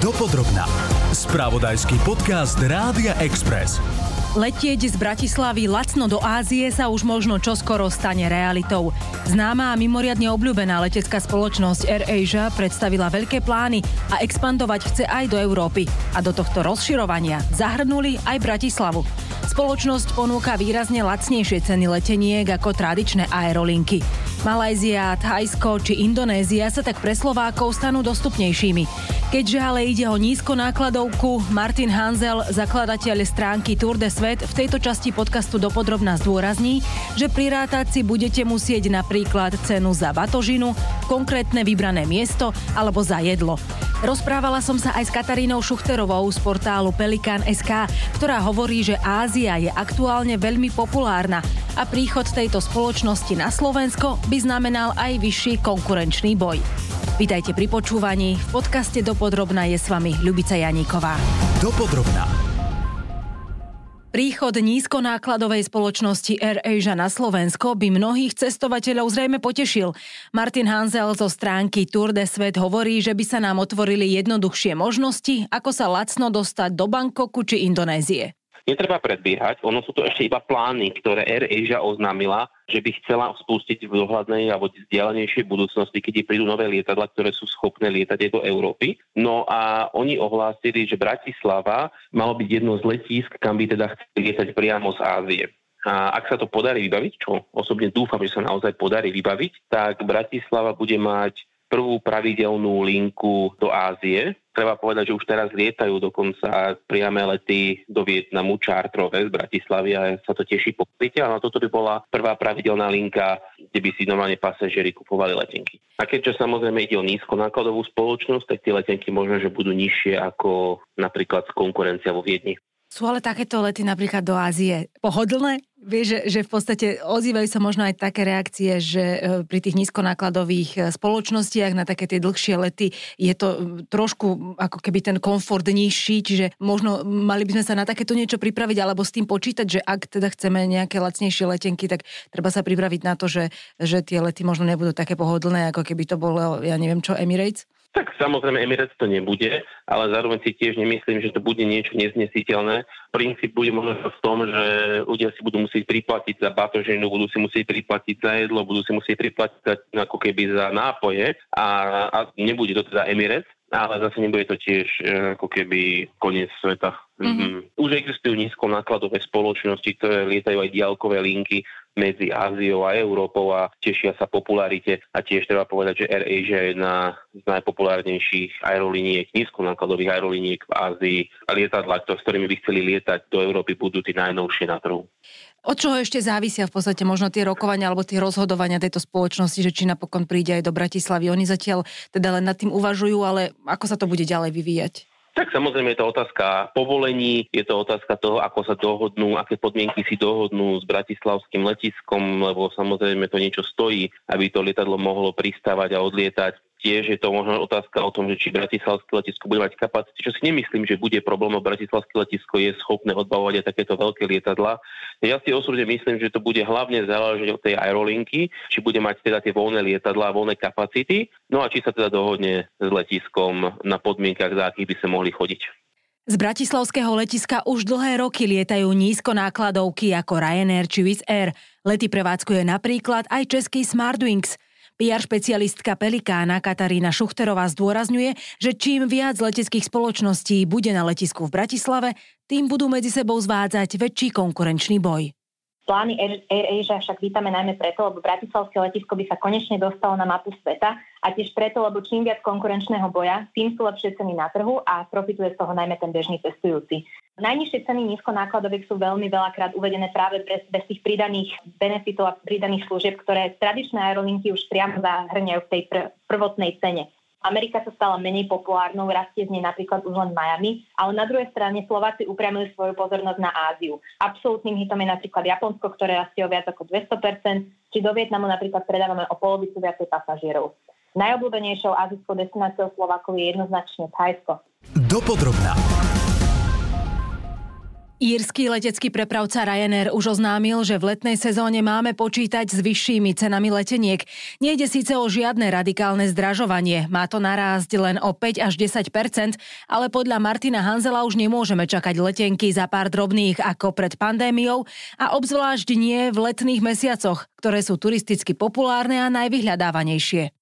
Dopodrobná. Spravodajský podcast Rádia Express. Letieť z Bratislavy lacno do Ázie sa už možno čoskoro stane realitou. Známa a mimoriadne obľúbená letecká spoločnosť AirAsia predstavila veľké plány a expandovať chce aj do Európy. A do tohto rozširovania zahrnuli aj Bratislavu. Spoločnosť ponúka výrazne lacnejšie ceny leteniek ako tradičné aerolinky. Malajzia, Thajsko či Indonézia sa tak pre Slovákov stanú dostupnejšími. Keďže ale ide o nízko nákladovku, Martin Hanzel, zakladateľ stránky Tour de Svet, v tejto časti podcastu dopodrobná zdôrazní, že prirátať si budete musieť napríklad cenu za batožinu, konkrétne vybrané miesto alebo za jedlo. Rozprávala som sa aj s Katarínou Šuchterovou z portálu Pelikan SK, ktorá hovorí, že Ázia je aktuálne veľmi populárna a príchod tejto spoločnosti na Slovensko by znamenal aj vyšší konkurenčný boj. Vítajte pri počúvaní. V podcaste Dopodrobná je s vami Ľubica Janíková. Dopodrobná. Príchod nízkonákladovej spoločnosti AirAsia na Slovensko by mnohých cestovateľov zrejme potešil. Martin Hanzel zo stránky Tour de Svet hovorí, že by sa nám otvorili jednoduchšie možnosti, ako sa lacno dostať do Bangkoku či Indonézie. Netreba predbiehať, ono sú to ešte iba plány, ktoré Air Asia oznámila, že by chcela spustiť v dohľadnej alebo vzdialenejšej budúcnosti, keď prídu nové lietadla, ktoré sú schopné lietať do Európy. No a oni ohlásili, že Bratislava malo byť jedno z letísk, kam by teda chceli lietať priamo z Ázie. A ak sa to podarí vybaviť, čo osobne dúfam, že sa naozaj podarí vybaviť, tak Bratislava bude mať prvú pravidelnú linku do Ázie. Treba povedať, že už teraz lietajú dokonca priame lety do Vietnamu čártrové z Bratislavy a sa to teší pokrytie, ale toto by bola prvá pravidelná linka, kde by si normálne pasažieri kupovali letenky. A keďže samozrejme ide o nízkonákladovú spoločnosť, tak tie letenky možno, že budú nižšie ako napríklad konkurencia vo Viedni. Sú ale takéto lety napríklad do Ázie pohodlné? Vieš, že, že v podstate ozývajú sa možno aj také reakcie, že e, pri tých nízkonákladových e, spoločnostiach na také tie dlhšie lety je to trošku ako keby ten komfort nižší, čiže možno mali by sme sa na takéto niečo pripraviť alebo s tým počítať, že ak teda chceme nejaké lacnejšie letenky, tak treba sa pripraviť na to, že, že tie lety možno nebudú také pohodlné, ako keby to bolo, ja neviem čo, Emirates? Tak samozrejme Emirates to nebude, ale zároveň si tiež nemyslím, že to bude niečo neznesiteľné. Princíp bude možno v tom, že ľudia si budú musieť priplatiť za batožinu, budú si musieť priplatiť za jedlo, budú si musieť priplatiť ako keby za nápoje a, a nebude to teda Emirates, ale zase nebude to tiež e, ako keby koniec sveta. Mm-hmm. Už existujú nízko nákladové spoločnosti, ktoré lietajú aj diálkové linky medzi Áziou a Európou a tešia sa popularite. A tiež treba povedať, že AirAsia je jedna z najpopulárnejších aerolíniek, nízkonákladových aerolíniek v Ázii. A lietadla, s ktorými by chceli lietať do Európy, budú tí najnovšie na trhu. Od čoho ešte závisia v podstate možno tie rokovania alebo tie rozhodovania tejto spoločnosti, že či napokon príde aj do Bratislavy? Oni zatiaľ teda len nad tým uvažujú, ale ako sa to bude ďalej vyvíjať? Tak samozrejme je to otázka povolení, je to otázka toho, ako sa dohodnú, aké podmienky si dohodnú s bratislavským letiskom, lebo samozrejme to niečo stojí, aby to lietadlo mohlo pristávať a odlietať tiež je to možno otázka o tom, že či Bratislavské letisko bude mať kapacity, čo si nemyslím, že bude problém, Bratislavské letisko je schopné odbavovať aj takéto veľké lietadla. Ja si osobne myslím, že to bude hlavne záležiť od tej aerolinky, či bude mať teda tie voľné lietadla voľné kapacity, no a či sa teda dohodne s letiskom na podmienkach, za akých by sa mohli chodiť. Z bratislavského letiska už dlhé roky lietajú nízko nákladovky ako Ryanair či Wizz Air. Lety prevádzkuje napríklad aj český Smartwings – PR špecialistka Pelikána Katarína Šuchterová zdôrazňuje, že čím viac leteckých spoločností bude na letisku v Bratislave, tým budú medzi sebou zvádzať väčší konkurenčný boj. Plány Air, však vítame najmä preto, lebo bratislavské letisko by sa konečne dostalo na mapu sveta a tiež preto, lebo čím viac konkurenčného boja, tým sú lepšie ceny na trhu a profituje z toho najmä ten bežný cestujúci. Najnižšie ceny nízkonákladových sú veľmi veľakrát uvedené práve bez, bez tých pridaných benefitov a pridaných služieb, ktoré tradičné aerolinky už priamo zahrňajú v tej pr- prvotnej cene. Amerika sa stala menej populárnou, rastie z nej napríklad už len Miami, ale na druhej strane Slováci upriamili svoju pozornosť na Áziu. Absolutným hitom je napríklad Japonsko, ktoré rastie o viac ako 200%, či do Vietnamu napríklad predávame o polovicu viacej pasažierov. Najobľúbenejšou azijskou destináciou Slovákov je jednoznačne Thajsko. Dopodrobná. Írsky letecký prepravca Ryanair už oznámil, že v letnej sezóne máme počítať s vyššími cenami leteniek. Nejde síce o žiadne radikálne zdražovanie, má to narásť len o 5 až 10% ale podľa Martina Hanzela už nemôžeme čakať letenky za pár drobných ako pred pandémiou a obzvlášť nie v letných mesiacoch, ktoré sú turisticky populárne a najvyhľadávanejšie.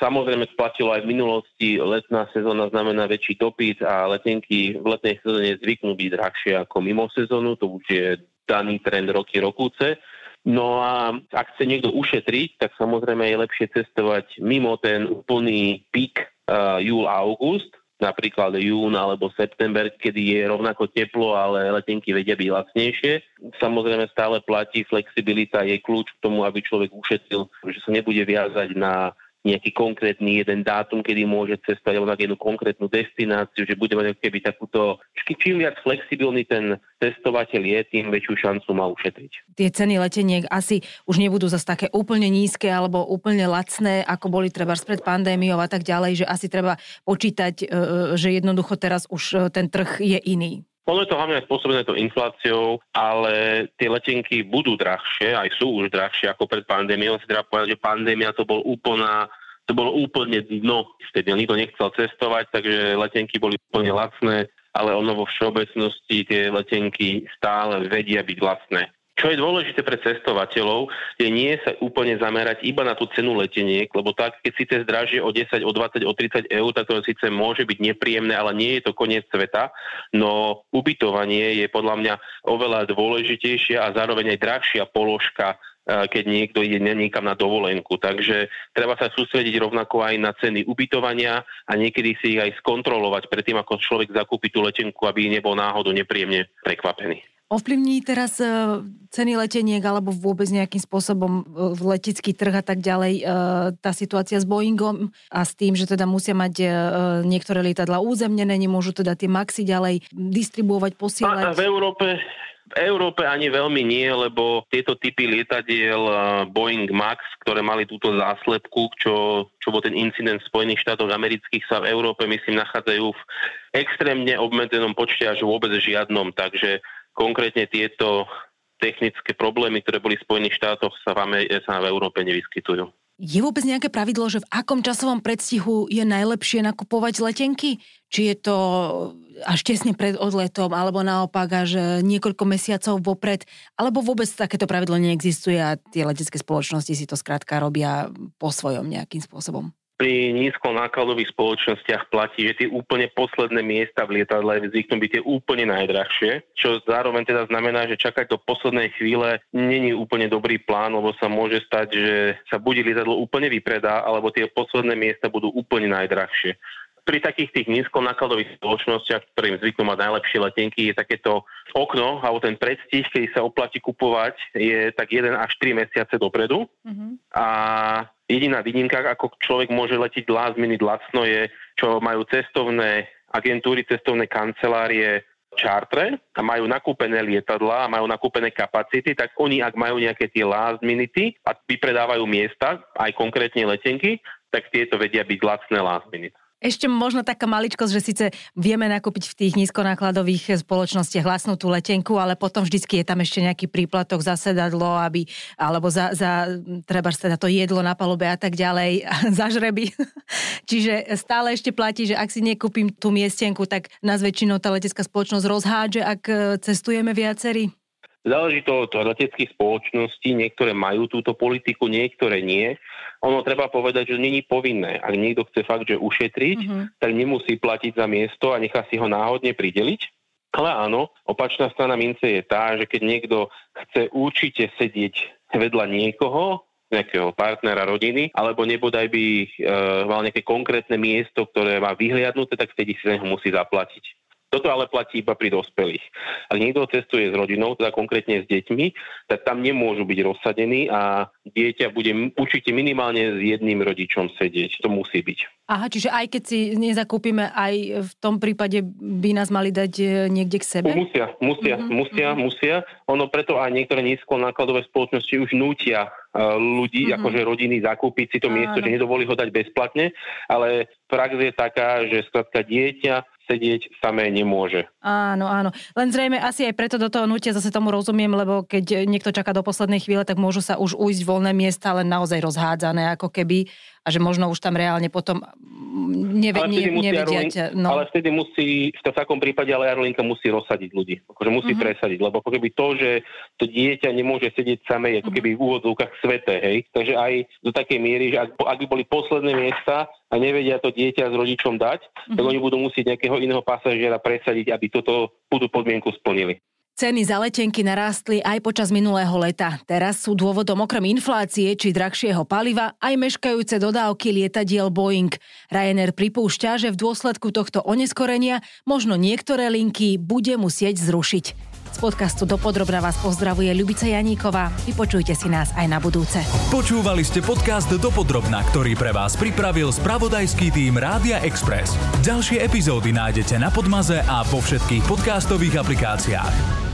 Samozrejme platilo aj v minulosti, letná sezóna znamená väčší dopyt a letenky v letnej sezóne zvyknú byť drahšie ako mimo sezónu, to už je daný trend roky rokúce. No a ak chce niekto ušetriť, tak samozrejme je lepšie cestovať mimo ten úplný pík uh, júl-august, napríklad jún alebo september, kedy je rovnako teplo, ale letenky vedia byť lacnejšie. Samozrejme stále platí flexibilita, je kľúč k tomu, aby človek ušetril, že sa nebude viazať na nejaký konkrétny jeden dátum, kedy môže cestovať alebo na jednu konkrétnu destináciu, že bude mať keby takúto, čím viac flexibilný ten cestovateľ je, tým väčšiu šancu má ušetriť. Tie ceny leteniek asi už nebudú zase také úplne nízke alebo úplne lacné, ako boli treba pred pandémiou a tak ďalej, že asi treba počítať, e, e, že jednoducho teraz už e, ten trh je iný. Ono je to hlavne spôsobené to infláciou, ale tie letenky budú drahšie, aj sú už drahšie ako pred pandémiou. Si treba povedať, že pandémia to bol úplná to bolo úplne dno. Vtedy nikto nechcel cestovať, takže letenky boli úplne lacné, ale ono vo všeobecnosti tie letenky stále vedia byť lacné. Čo je dôležité pre cestovateľov, je nie sa úplne zamerať iba na tú cenu leteniek, lebo tak, keď síce zdražie o 10, o 20, o 30 eur, tak to síce môže byť nepríjemné, ale nie je to koniec sveta, no ubytovanie je podľa mňa oveľa dôležitejšia a zároveň aj drahšia položka keď niekto ide niekam na dovolenku. Takže treba sa sústrediť rovnako aj na ceny ubytovania a niekedy si ich aj skontrolovať predtým, ako človek zakúpi tú letenku, aby nebol náhodou nepríjemne prekvapený. Ovplyvní teraz e, ceny leteniek alebo vôbec nejakým spôsobom v e, letecký trh a tak ďalej e, tá situácia s Boeingom a s tým, že teda musia mať niektoré lietadla územnené, nemôžu teda tie maxi ďalej distribuovať, posielať? A v Európe v Európe ani veľmi nie, lebo tieto typy lietadiel Boeing Max, ktoré mali túto záslepku, čo, čo bol ten incident v Spojených štátoch amerických, sa v Európe, myslím, nachádzajú v extrémne obmedzenom počte až vôbec žiadnom. Takže konkrétne tieto technické problémy, ktoré boli v Spojených štátoch, sa v, sa v Európe nevyskytujú. Je vôbec nejaké pravidlo, že v akom časovom predstihu je najlepšie nakupovať letenky? Či je to až tesne pred odletom, alebo naopak až niekoľko mesiacov vopred, alebo vôbec takéto pravidlo neexistuje a tie letecké spoločnosti si to skrátka robia po svojom nejakým spôsobom? Pri nízkonákladových spoločnostiach platí, že tie úplne posledné miesta v lietadle zvyknú byť tie úplne najdrahšie, čo zároveň teda znamená, že čakať do poslednej chvíle není úplne dobrý plán, lebo sa môže stať, že sa bude lietadlo úplne vypredá, alebo tie posledné miesta budú úplne najdrahšie pri takých tých nízkonákladových spoločnostiach, ktorým zvyknú mať najlepšie letenky, je takéto okno alebo ten predstih, keď sa oplatí kupovať, je tak 1 až 3 mesiace dopredu. Mm-hmm. A jediná výnimka, ako človek môže letiť last minute lacno, je, čo majú cestovné agentúry, cestovné kancelárie čartre a majú nakúpené lietadla a majú nakúpené kapacity, tak oni, ak majú nejaké tie last minute a vypredávajú miesta, aj konkrétne letenky, tak tieto vedia byť lacné last minute. Ešte možno taká maličkosť, že síce vieme nakúpiť v tých nízkonákladových spoločnostiach hlasnú tú letenku, ale potom vždycky je tam ešte nejaký príplatok za sedadlo, aby, alebo za, za treba teda to jedlo na palube a tak ďalej, za žreby. Čiže stále ešte platí, že ak si nekúpim tú miestenku, tak nás väčšinou tá letecká spoločnosť rozhádže, ak cestujeme viacerí. Záleží to od leteckých spoločností, niektoré majú túto politiku, niektoré nie. Ono treba povedať, že není povinné. Ak niekto chce fakt, že ušetriť, mm-hmm. tak nemusí platiť za miesto a nechá si ho náhodne prideliť. Ale áno, opačná strana mince je tá, že keď niekto chce určite sedieť vedľa niekoho, nejakého partnera rodiny, alebo nebodaj by e, mal nejaké konkrétne miesto, ktoré má vyhliadnuté, tak vtedy si neho musí zaplatiť. Toto ale platí iba pri dospelých. Ak niekto cestuje s rodinou, teda konkrétne s deťmi, tak tam nemôžu byť rozsadení a dieťa bude určite minimálne s jedným rodičom sedieť. To musí byť. Aha, čiže aj keď si nezakúpime, aj v tom prípade by nás mali dať e, niekde k sebe? Musia, musia, uh-huh, musia, uh-huh. musia. Ono preto aj niektoré nízko nákladové spoločnosti už nútia e, ľudí, uh-huh. akože rodiny zakúpiť si to Áno. miesto, že nedovolí ho dať bezplatne, ale prax je taká, že skladka dieťa sedieť samé nemôže. Áno, áno. Len zrejme asi aj preto do toho nutia zase tomu rozumiem, lebo keď niekto čaká do poslednej chvíle, tak môžu sa už ujsť voľné miesta, len naozaj rozhádzané ako keby a že možno už tam reálne potom neve, ale ne, nevedia. Aerolink, no. Ale vtedy musí, v takom prípade ale Aerolinka musí rozsadiť ľudí. Akože musí uh-huh. presadiť, lebo ako keby to, že to dieťa nemôže sedieť samé, ako mhm. keby v úvodzovkách svete, hej. Takže aj do takej miery, že ak, ak by boli posledné miesta a nevedia to dieťa s rodičom dať, uh-huh. tak mhm. oni budú musieť nejakého iného pasažiera presadiť, aby toto túto podmienku splnili. Ceny za letenky narástli aj počas minulého leta. Teraz sú dôvodom okrem inflácie či drahšieho paliva aj meškajúce dodávky lietadiel Boeing. Ryanair pripúšťa, že v dôsledku tohto oneskorenia možno niektoré linky bude musieť zrušiť. Z podcastu Dopodrobna vás pozdravuje Ľubica Janíková. Vypočujte si nás aj na budúce. Počúvali ste podcast Dopodrobna, ktorý pre vás pripravil spravodajský tým Rádia Express. Ďalšie epizódy nájdete na Podmaze a vo všetkých podcastových aplikáciách.